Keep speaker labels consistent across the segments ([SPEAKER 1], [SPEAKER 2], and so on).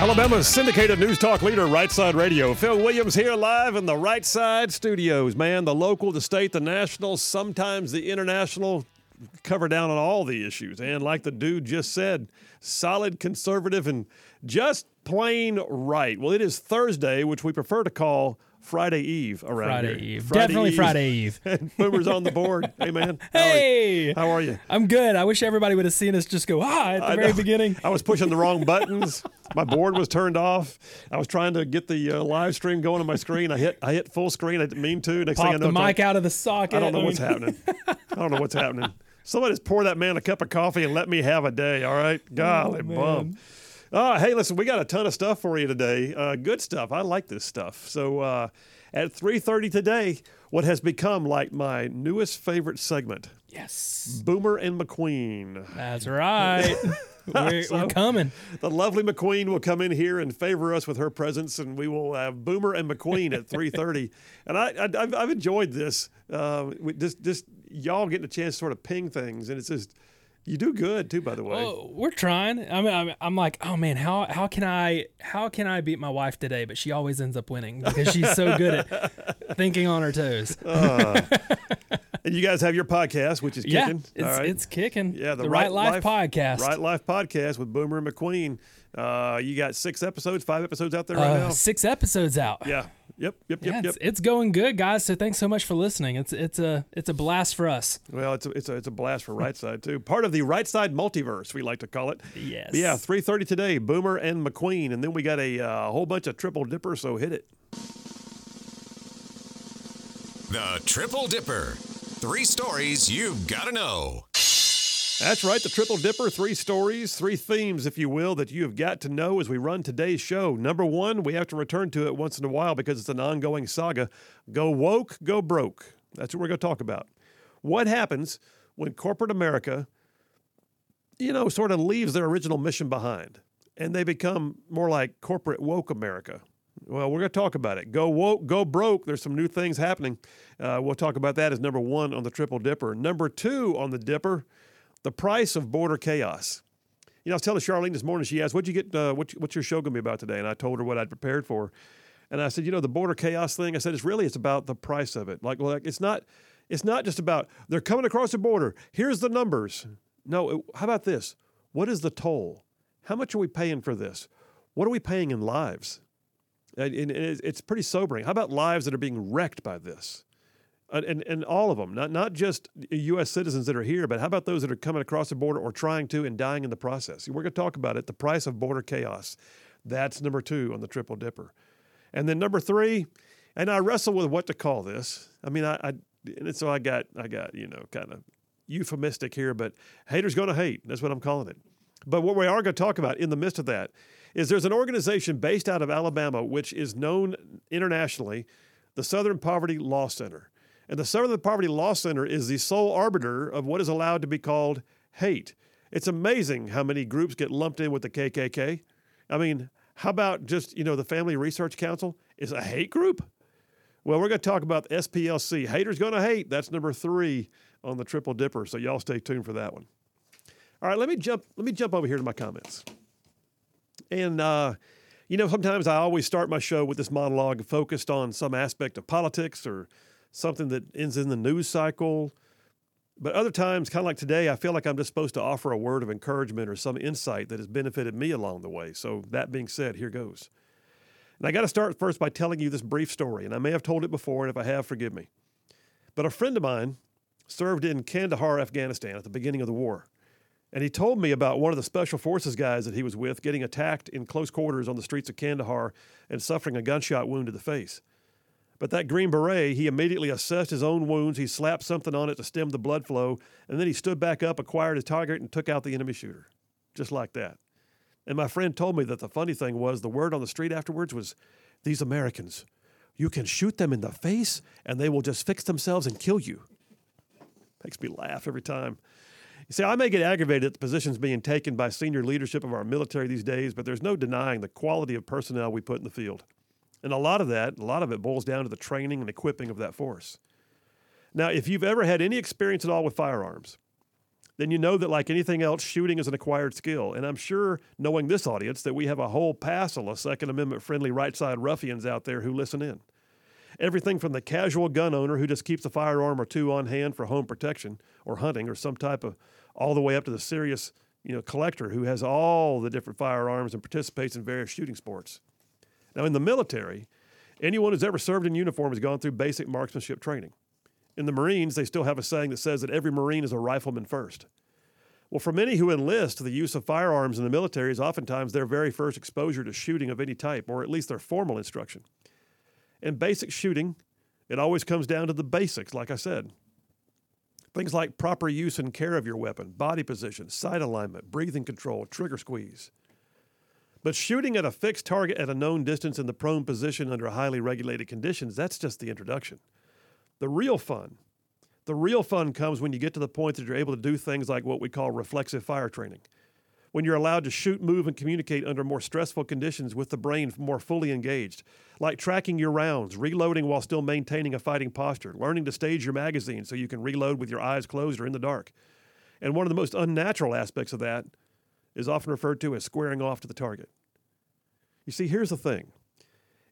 [SPEAKER 1] Alabama's syndicated news talk leader, Right Side Radio. Phil Williams here live in the Right Side studios. Man, the local, the state, the national, sometimes the international, cover down on all the issues. And like the dude just said, solid conservative and just plain right. Well, it is Thursday, which we prefer to call Friday Eve around
[SPEAKER 2] Friday
[SPEAKER 1] here.
[SPEAKER 2] Eve. Definitely Friday Eve.
[SPEAKER 1] Boomer's on the board. Hey, man. How are?
[SPEAKER 2] Hey,
[SPEAKER 1] How are you?
[SPEAKER 2] I'm good. I wish everybody would have seen us just go ah at the
[SPEAKER 1] I
[SPEAKER 2] very
[SPEAKER 1] know.
[SPEAKER 2] beginning.
[SPEAKER 1] I was pushing the wrong buttons. My board was turned off. I was trying to get the uh, live stream going on my screen. I hit I hit full screen. I didn't mean to. Next thing I
[SPEAKER 2] Pop
[SPEAKER 1] know,
[SPEAKER 2] the mic out of the socket.
[SPEAKER 1] I don't know what's happening. I don't know what's happening. Somebody just pour that man a cup of coffee and let me have a day. All right, golly bum.
[SPEAKER 2] Oh.
[SPEAKER 1] Uh, hey, listen, we got a ton of stuff for you today. Uh, good stuff. I like this stuff. So uh, at 3:30 today, what has become like my newest favorite segment,
[SPEAKER 2] Yes,
[SPEAKER 1] Boomer and McQueen.
[SPEAKER 2] that's right. we're,
[SPEAKER 1] So-
[SPEAKER 2] we're coming.
[SPEAKER 1] The lovely McQueen will come in here and favor us with her presence, and we will have Boomer and McQueen at three thirty. and I, I, I've, I've enjoyed this. Uh, we- just, just y'all getting a chance to sort of ping things, and it's just you do good too. By the way,
[SPEAKER 2] Oh, we're trying. I mean, I'm, I'm like, oh man, how how can I how can I beat my wife today? But she always ends up winning because she's so good at thinking on her toes.
[SPEAKER 1] and you guys have your podcast, which is
[SPEAKER 2] yeah,
[SPEAKER 1] kicking.
[SPEAKER 2] it's
[SPEAKER 1] all right?
[SPEAKER 2] it's kicking.
[SPEAKER 1] yeah,
[SPEAKER 2] the, Right, Life, podcast.
[SPEAKER 1] Right Life podcast with Boomer and McQueen. Uh, you got six episodes, five episodes out there right
[SPEAKER 2] Uh,
[SPEAKER 1] now.
[SPEAKER 2] six episodes out.
[SPEAKER 1] Yeah. Yep. Yep.
[SPEAKER 2] Yeah,
[SPEAKER 1] Yep.
[SPEAKER 2] it's,
[SPEAKER 1] Yep.
[SPEAKER 2] it's going good, guys. So thanks so much for listening. It's it's a it's a blast for us.
[SPEAKER 1] Well, it's a, it's a it's a blast for right side too. Part of the right side multiverse, we like to call it.
[SPEAKER 2] Yes.
[SPEAKER 1] But yeah, three thirty today. Boomer and McQueen, and then we got a uh, whole bunch of triple dipper. So hit it.
[SPEAKER 3] The Triple Dipper. Three stories you've got to know.
[SPEAKER 1] That's right, the triple dipper. Three stories, three themes, if you will, that you have got to know as we run today's show. Number one, we have to return to it once in a while because it's an ongoing saga. Go woke, go broke. That's what we're going to talk about. What happens when corporate America, you know, sort of leaves their original mission behind and they become more like corporate woke America? Well, we're going to talk about it. Go woke, go broke. There's some new things happening. Uh, we'll talk about that as number one on the triple dipper. Number two on the dipper, the price of border chaos. You know, I was telling Charlene this morning. She asked, "What'd you get? Uh, what, what's your show going to be about today?" And I told her what I'd prepared for. And I said, "You know, the border chaos thing." I said, "It's really it's about the price of it. Like, well, like it's not it's not just about they're coming across the border. Here's the numbers. No, it- how about this? What is the toll? How much are we paying for this? What are we paying in lives? And, and it's it's pretty sobering. How about lives that are being wrecked by this? And, and, all of them, not, not just U.S. citizens that are here, but how about those that are coming across the border or trying to and dying in the process? We're going to talk about it the price of border chaos. That's number two on the triple dipper. And then number three, and I wrestle with what to call this. I mean, I, I and so I got, I got, you know, kind of euphemistic here, but haters going to hate. That's what I'm calling it. But what we are going to talk about in the midst of that is there's an organization based out of Alabama, which is known internationally, the Southern Poverty Law Center. And the Southern Poverty Law Center is the sole arbiter of what is allowed to be called hate. It's amazing how many groups get lumped in with the KKK. I mean, how about just, you know, the Family Research Council is a hate group? Well, we're going to talk about the SPLC. Haters going to hate. That's number three on the triple dipper. So y'all stay tuned for that one. All right, let me jump. Let me jump over here to my comments. And uh, you know, sometimes I always start my show with this monologue focused on some aspect of politics or something that ends in the news cycle. But other times, kind of like today, I feel like I'm just supposed to offer a word of encouragement or some insight that has benefited me along the way. So that being said, here goes. And I got to start first by telling you this brief story, and I may have told it before, and if I have, forgive me. But a friend of mine served in Kandahar, Afghanistan at the beginning of the war. And he told me about one of the special forces guys that he was with getting attacked in close quarters on the streets of Kandahar and suffering a gunshot wound to the face. But that Green Beret, he immediately assessed his own wounds. He slapped something on it to stem the blood flow, and then he stood back up, acquired his target, and took out the enemy shooter. Just like that. And my friend told me that the funny thing was the word on the street afterwards was these Americans, you can shoot them in the face and they will just fix themselves and kill you. Makes me laugh every time. You see, I may get aggravated at the positions being taken by senior leadership of our military these days, but there's no denying the quality of personnel we put in the field. And a lot of that, a lot of it boils down to the training and equipping of that force. Now, if you've ever had any experience at all with firearms, then you know that, like anything else, shooting is an acquired skill. And I'm sure, knowing this audience, that we have a whole passel of Second Amendment friendly right side ruffians out there who listen in. Everything from the casual gun owner who just keeps a firearm or two on hand for home protection or hunting or some type of, all the way up to the serious, you know, collector who has all the different firearms and participates in various shooting sports. Now, in the military, anyone who's ever served in uniform has gone through basic marksmanship training. In the Marines, they still have a saying that says that every Marine is a rifleman first. Well, for many who enlist, the use of firearms in the military is oftentimes their very first exposure to shooting of any type, or at least their formal instruction. In basic shooting, it always comes down to the basics, like I said. Things like proper use and care of your weapon, body position, sight alignment, breathing control, trigger squeeze. But shooting at a fixed target at a known distance in the prone position under highly regulated conditions, that's just the introduction. The real fun, the real fun comes when you get to the point that you're able to do things like what we call reflexive fire training. When you're allowed to shoot, move, and communicate under more stressful conditions with the brain more fully engaged, like tracking your rounds, reloading while still maintaining a fighting posture, learning to stage your magazine so you can reload with your eyes closed or in the dark. And one of the most unnatural aspects of that is often referred to as squaring off to the target. You see, here's the thing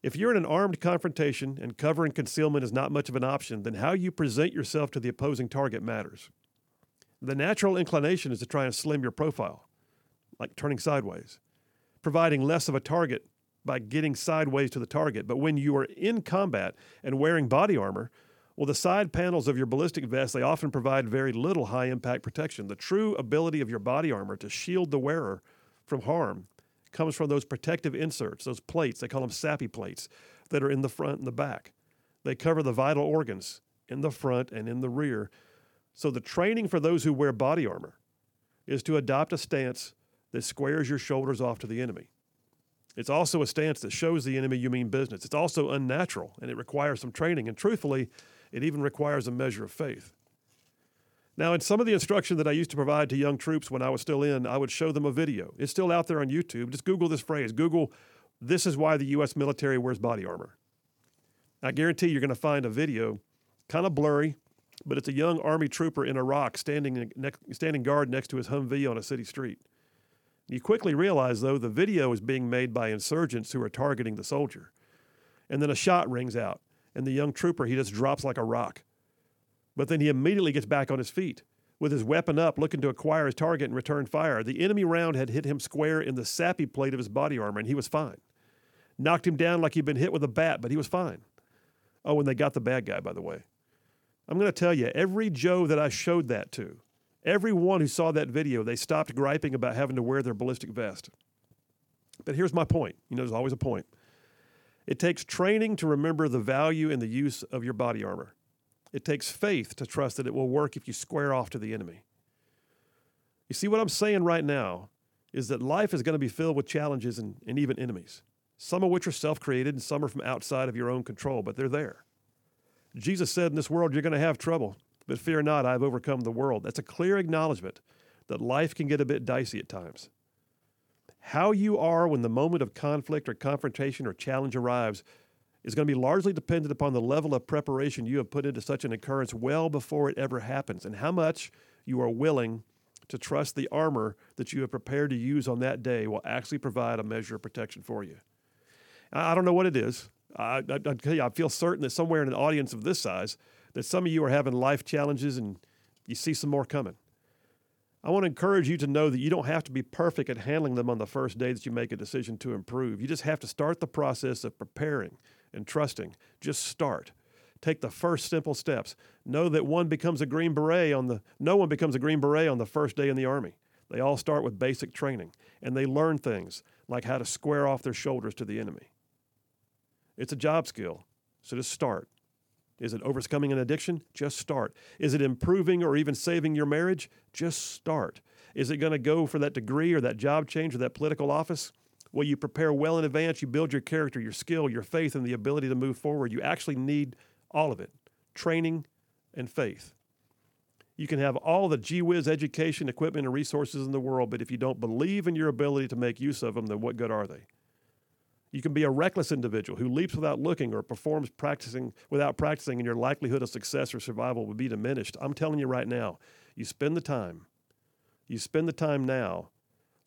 [SPEAKER 1] if you're in an armed confrontation and cover and concealment is not much of an option, then how you present yourself to the opposing target matters. The natural inclination is to try and slim your profile, like turning sideways, providing less of a target by getting sideways to the target. But when you are in combat and wearing body armor, well, the side panels of your ballistic vest, they often provide very little high impact protection. The true ability of your body armor to shield the wearer from harm comes from those protective inserts, those plates, they call them SAPI plates, that are in the front and the back. They cover the vital organs in the front and in the rear. So the training for those who wear body armor is to adopt a stance that squares your shoulders off to the enemy. It's also a stance that shows the enemy you mean business. It's also unnatural and it requires some training. And truthfully, it even requires a measure of faith. Now, in some of the instruction that I used to provide to young troops when I was still in, I would show them a video. It's still out there on YouTube. Just Google this phrase Google, this is why the U.S. military wears body armor. I guarantee you're going to find a video, kind of blurry, but it's a young Army trooper in Iraq standing, standing guard next to his Humvee on a city street. You quickly realize, though, the video is being made by insurgents who are targeting the soldier. And then a shot rings out, and the young trooper, he just drops like a rock. But then he immediately gets back on his feet with his weapon up, looking to acquire his target and return fire. The enemy round had hit him square in the SAPI plate of his body armor, and he was fine. Knocked him down like he'd been hit with a bat, but he was fine. Oh, and they got the bad guy, by the way. I'm going to tell you, every Joe that I showed that to, everyone who saw that video, they stopped griping about having to wear their ballistic vest. But here's my point. You know, there's always a point. It takes training to remember the value and the use of your body armor. It takes faith to trust that it will work if you square off to the enemy. You see, what I'm saying right now is that life is going to be filled with challenges and, and even enemies, some of which are self created and some are from outside of your own control, but they're there. Jesus said, In this world, you're going to have trouble, but fear not, I've overcome the world. That's a clear acknowledgement that life can get a bit dicey at times. How you are when the moment of conflict or confrontation or challenge arrives is going to be largely dependent upon the level of preparation you have put into such an occurrence well before it ever happens and how much you are willing to trust the armor that you have prepared to use on that day will actually provide a measure of protection for you. I don't know what it is. I, I, I, feel certain that somewhere in an audience of this size, that some of you are having life challenges and you see some more coming. I want to encourage you to know that you don't have to be perfect at handling them on the first day that you make a decision to improve. You just have to start the process of preparing and trusting. Just start. Take the first simple steps. Know that one becomes a green beret on the no one becomes a green beret on the first day in the army. They all start with basic training and they learn things like how to square off their shoulders to the enemy. It's a job skill, so just start. Is it overcoming an addiction? Just start. Is it improving or even saving your marriage? Just start. Is it going to go for that degree or that job change or that political office? Well, you prepare well in advance, you build your character, your skill, your faith, and the ability to move forward. You actually need all of it training and faith. You can have all the gee whiz education, equipment, and resources in the world, but if you don't believe in your ability to make use of them, then what good are they? You can be a reckless individual who leaps without looking or performs practicing without practicing, and your likelihood of success or survival would be diminished. I'm telling you right now, you spend the time, you spend the time now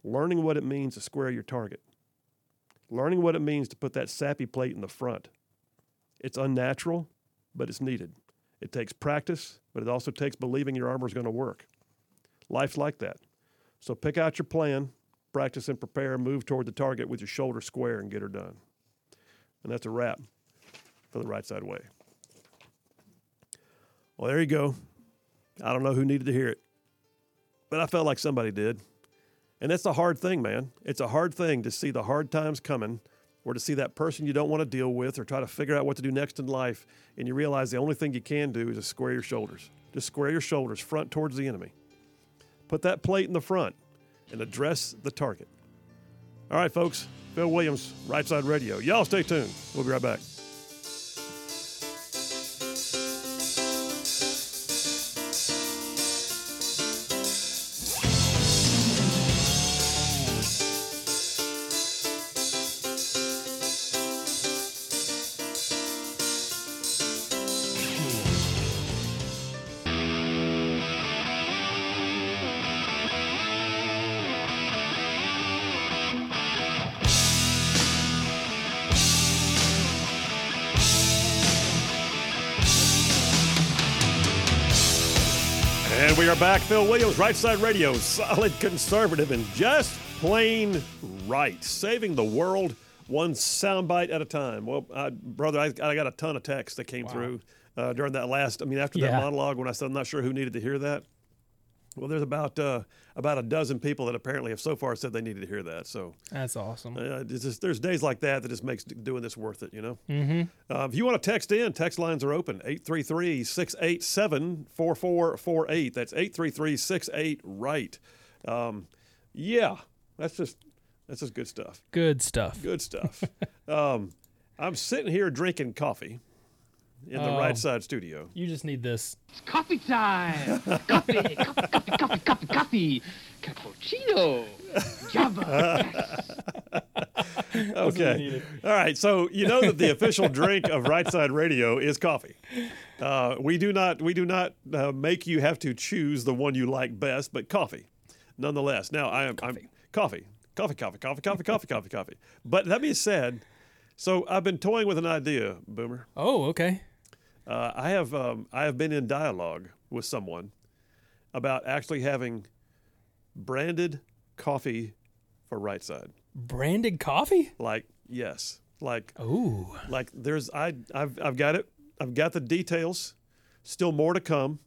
[SPEAKER 1] learning what it means to square your target, learning what it means to put that SAPI plate in the front. It's unnatural, but it's needed. It takes practice, but it also takes believing your armor is going to work. Life's like that. So pick out your plan, practice and prepare, move toward the target with your shoulder square and get her done. And that's a wrap for the right side way. Well, there you go. I don't know who needed to hear it, but I felt like somebody did. And that's a hard thing, man. It's a hard thing to see the hard times coming or to see that person you don't want to deal with or try to figure out what to do next in life. And you realize the only thing you can do is just square your shoulders. Just square your shoulders front towards the enemy. Put that plate in the front and address the target. All right, folks. Phil Williams, Right Side Radio. Y'all stay tuned. We'll be right back. We are back. Phil Williams, Right Side Radio, solid conservative and just plain right, saving the world one soundbite at a time. Well, uh, brother, I, I got a ton of texts that came through uh, during that last. I mean, after that
[SPEAKER 2] Yeah.
[SPEAKER 1] monologue, when I said I'm not sure who needed to hear that. Well, there's about uh, about a dozen people that apparently have so far said they needed to hear that. So
[SPEAKER 2] That's awesome.
[SPEAKER 1] uh, just, there's days like that that just makes doing this worth it, you know? Mm-hmm. Uh, if you want to text in, text lines are open 833 687 4448. That's 833 68 right. Um, yeah, that's just that's just good stuff.
[SPEAKER 2] Good stuff.
[SPEAKER 1] Good stuff. um, I'm sitting here drinking coffee in the
[SPEAKER 2] Oh.
[SPEAKER 1] right side studio.
[SPEAKER 2] You just need this.
[SPEAKER 4] It's Coffee time! coffee, coffee, coffee, coffee, coffee, coffee. Cappuccino. Java.
[SPEAKER 1] Okay. All right. So you know that the official drink of Right Side Radio is coffee. Uh, we do not we do not uh, make you have to choose the one you like best, but coffee, nonetheless. Now I am I'm coffee, coffee, coffee, coffee, coffee, coffee, coffee, coffee. But that being said, so I've been toying with an idea, Boomer.
[SPEAKER 2] Oh, okay.
[SPEAKER 1] Uh, I have um, I have been in dialogue with someone about actually having branded coffee for Right Side.
[SPEAKER 2] Branded coffee?
[SPEAKER 1] Like yes, like
[SPEAKER 2] Ooh.
[SPEAKER 1] like there's I I've I've got it. I've got the details. Still more to come.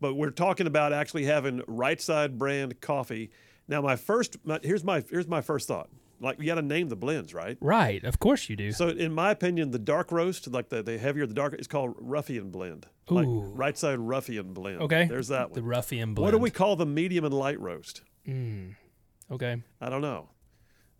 [SPEAKER 1] But we're talking about actually having right side brand coffee. Now my first my, here's my here's my first thought. Like you got to name the blends, right?
[SPEAKER 2] Right. Of course you do.
[SPEAKER 1] So in my opinion, the dark roast, like the, the heavier the darker, it's called ruffian blend. Like
[SPEAKER 2] Ooh.
[SPEAKER 1] right side ruffian blend.
[SPEAKER 2] okay.
[SPEAKER 1] There's that one.
[SPEAKER 2] The ruffian blend.
[SPEAKER 1] What do we call the medium and light roast?
[SPEAKER 2] Okay.
[SPEAKER 1] I don't know.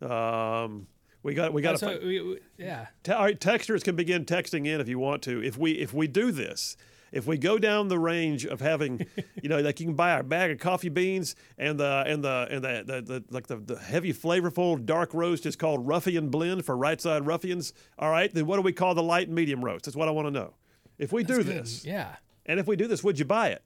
[SPEAKER 1] Um, we got we got to
[SPEAKER 2] So, yeah.
[SPEAKER 1] Te- all right, texters can begin texting in if you want to. If we if we do this, if we go down the range of having, you know, like you can buy a bag of coffee beans and the and the and the, the, the like the, the heavy flavorful dark roast is called ruffian blend for right side ruffians. All right, then what do we call the light and medium roast? That's what I want to know. If we do
[SPEAKER 2] Good.
[SPEAKER 1] this,
[SPEAKER 2] Yeah.
[SPEAKER 1] and if we do this, would you buy it?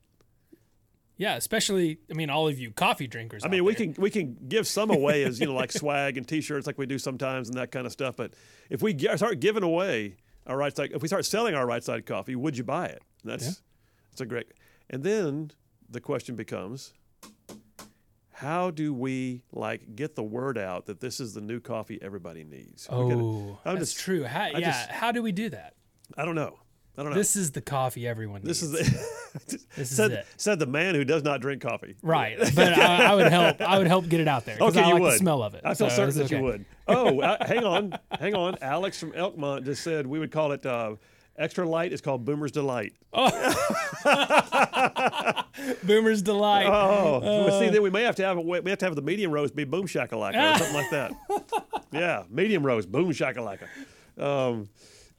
[SPEAKER 2] Yeah. Especially, I mean, all of you coffee drinkers.
[SPEAKER 1] I mean, we can we can give some away as you know, like swag and T-shirts, like we do sometimes, and that kind of stuff. But if we start giving away our right side, if we start selling our right side coffee, would you buy it? That's that's a great. And then the question becomes, how do we like get the word out that this is the new coffee everybody needs? We gotta-
[SPEAKER 2] Oh, that's
[SPEAKER 1] just-
[SPEAKER 2] true. How, yeah.
[SPEAKER 1] just-
[SPEAKER 2] how do we do that?
[SPEAKER 1] I don't know. I don't know.
[SPEAKER 2] This is the coffee everyone
[SPEAKER 1] This
[SPEAKER 2] needs.
[SPEAKER 1] is the,
[SPEAKER 2] This is
[SPEAKER 1] said,
[SPEAKER 2] it.
[SPEAKER 1] said the man who does not drink coffee.
[SPEAKER 2] Right, but I, I would help. I would help get it out there because
[SPEAKER 1] Okay,
[SPEAKER 2] I
[SPEAKER 1] you
[SPEAKER 2] like
[SPEAKER 1] would.
[SPEAKER 2] the smell of it.
[SPEAKER 1] I feel
[SPEAKER 2] so
[SPEAKER 1] certain that you would. Oh, uh, hang on, hang on. Alex from Elkmont just said we would call it uh, extra light. It's called Boomer's Delight. Oh.
[SPEAKER 2] Boomer's delight.
[SPEAKER 1] Oh, well, see, then we may have to have a, we have to have the medium roast be Boom Shakalaka or something like that. Yeah, medium roast, Boom Shakalaka. Um,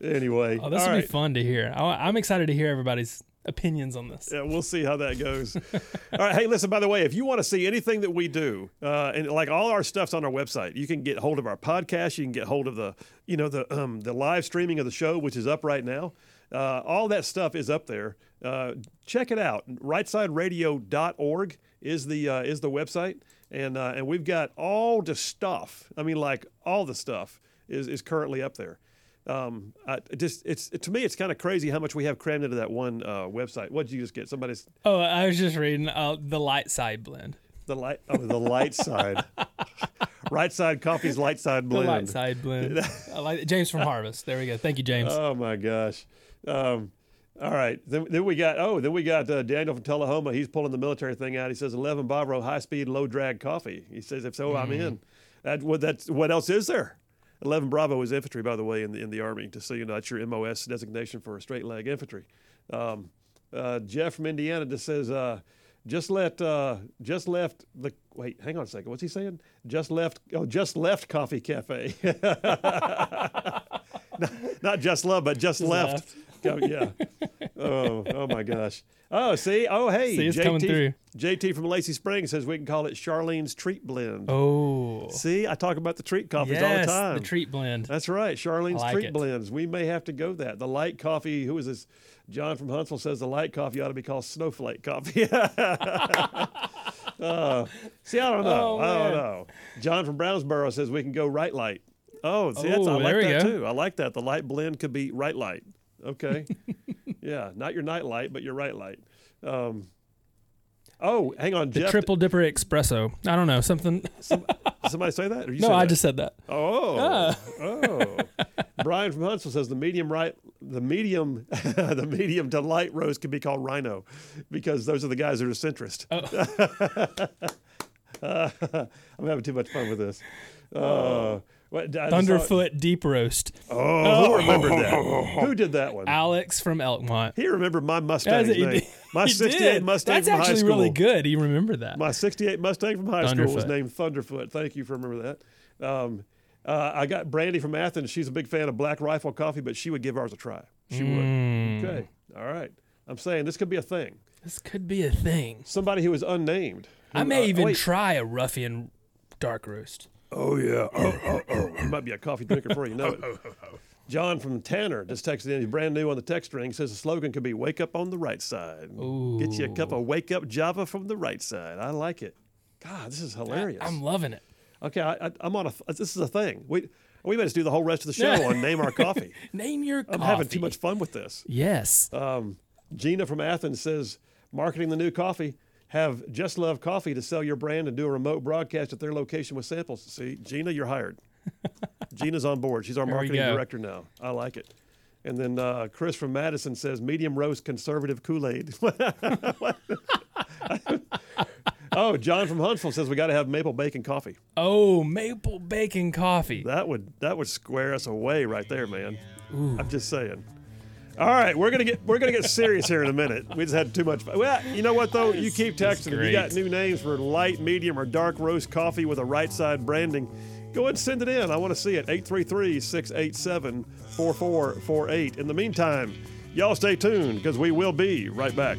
[SPEAKER 1] anyway,
[SPEAKER 2] oh, this will
[SPEAKER 1] right.
[SPEAKER 2] be fun to hear. I, I'm excited to hear everybody's opinions on this.
[SPEAKER 1] Yeah, we'll see how that goes. all right. Hey, listen, by the way, if you want to see anything that we do, uh, and like all our stuff's on our website, you can get hold of our podcast. You can get hold of the, you know, the um, the live streaming of the show, which is up right now. Uh, all that stuff is up there. Uh, check it out. RightSideRadio.org is the uh, is the website, and uh, and we've got all the stuff. I mean, like all the stuff is is currently up there. Um, I, just it's to me it's kind of crazy how much we have crammed into that one uh, website. What did you just get? Somebody's
[SPEAKER 2] Oh, I was just reading uh, the light side blend.
[SPEAKER 1] the light oh the light side, right side coffee's light side
[SPEAKER 2] The
[SPEAKER 1] blend.
[SPEAKER 2] light side blend. I like James from Harvest. There we go. Thank you, James.
[SPEAKER 1] Oh my gosh. Um, all right. Then, then we got oh then we got uh, Daniel from Tullahoma. He's pulling the military thing out. He says eleven Bravo high speed low drag coffee. He says if so I'm in. That what that's what else is there? Eleven Bravo is infantry by the way in the in the army. Just so you know, that's your MOS designation for a straight leg infantry. Um, uh, Jeff from Indiana just says. Uh, just let uh, just left the wait. Hang on a second. What's he saying? Just left. Oh, just left Coffee Cafe. not, not just love, but just, left. Oh, yeah. Oh, oh my gosh. Oh, see. Oh, hey.
[SPEAKER 2] See, it's coming through.
[SPEAKER 1] JT from Lacey Springs says we can call it Charlene's Treat Blend.
[SPEAKER 2] Oh,
[SPEAKER 1] See, I talk about the treat coffees all the
[SPEAKER 2] yes,
[SPEAKER 1] time.
[SPEAKER 2] the treat blend.
[SPEAKER 1] That's right, Charlene's
[SPEAKER 2] like
[SPEAKER 1] Treat
[SPEAKER 2] it.
[SPEAKER 1] Blends. We may have to go that. The light coffee. Who is this? John from Huntsville says the light coffee ought to be called Snowflake coffee. Uh, see, I don't know.
[SPEAKER 2] Oh,
[SPEAKER 1] I don't know. John from Brownsboro says we can go right light. Oh, see, that's, I
[SPEAKER 2] Oh,
[SPEAKER 1] like that too. I like that. The light blend could be right light. Okay. yeah, not your night light, but your right light. Um, oh, hang on,
[SPEAKER 2] the
[SPEAKER 1] Jeff.
[SPEAKER 2] triple dipper espresso. I don't know something.
[SPEAKER 1] Somebody say that? Or you
[SPEAKER 2] no, I
[SPEAKER 1] that?
[SPEAKER 2] just said that.
[SPEAKER 1] Oh,
[SPEAKER 2] Ah.
[SPEAKER 1] oh. Brian from Huntsville says the medium right, the medium, the medium to light roast can be called Rhino, because those are the guys that are centrist. Oh. I'm having too much fun with this. Uh, what, I
[SPEAKER 2] Thunderfoot deep roast.
[SPEAKER 1] Oh, who remembered that? Who did that one?
[SPEAKER 2] Alex from Elkmont.
[SPEAKER 1] He remembered my Mustang's
[SPEAKER 2] That's- he
[SPEAKER 1] name.
[SPEAKER 2] did-
[SPEAKER 1] My
[SPEAKER 2] he
[SPEAKER 1] 68
[SPEAKER 2] did.
[SPEAKER 1] Mustang
[SPEAKER 2] That's
[SPEAKER 1] from high
[SPEAKER 2] actually
[SPEAKER 1] school.
[SPEAKER 2] really good. He remembered that.
[SPEAKER 1] My 68 Mustang from high school was
[SPEAKER 2] Thunderfoot.
[SPEAKER 1] named Thunderfoot. Thank you for remembering that. Um, uh, I got Brandy from Athens. She's a big fan of Black Rifle coffee, but she would give ours a try. She
[SPEAKER 2] Mm.
[SPEAKER 1] would. Okay. All right. I'm saying this could be a thing.
[SPEAKER 2] This could be a thing.
[SPEAKER 1] Somebody who is unnamed.
[SPEAKER 2] I
[SPEAKER 1] who-
[SPEAKER 2] may
[SPEAKER 1] uh,
[SPEAKER 2] even
[SPEAKER 1] wait.
[SPEAKER 2] try a ruffian dark roast.
[SPEAKER 1] Oh yeah. Oh, oh, oh. You might be a coffee drinker before you know it. John from Tanner just texted in. He's brand new on the text string. Says the slogan could be "Wake up on the right side." Ooh. Get you a cup of Wake Up Java from the right side. I like it. God, this is hilarious.
[SPEAKER 2] I'm loving it.
[SPEAKER 1] okay, I, I, I'm on a. This is a thing. We we better just do the whole rest of the show on name our coffee.
[SPEAKER 2] Name your coffee.
[SPEAKER 1] I'm
[SPEAKER 2] coffee.
[SPEAKER 1] having too much fun with this.
[SPEAKER 2] Yes.
[SPEAKER 1] Um, Gina from Athens says, marketing the new coffee. Have Just Love Coffee to sell your brand and do a remote broadcast at their location with samples. See, Gina, you're hired. Gina's on board. She's our
[SPEAKER 2] There
[SPEAKER 1] marketing director now. I like it. And then uh, Chris from Madison says, medium roast conservative Kool Aid. oh, John from Huntsville says we got to have maple bacon coffee.
[SPEAKER 2] oh, maple bacon coffee.
[SPEAKER 1] That would that would square us away right there, man. I'm just saying. All right, we're gonna get we're gonna get serious here in a minute. We just had too much fun. Well, you know what though? You keep texting. If you got new names for light, medium, or dark roast coffee with a right side branding, go ahead and send it in. I want to see it. 833-687-4448. In the meantime, y'all stay tuned because we will be right back.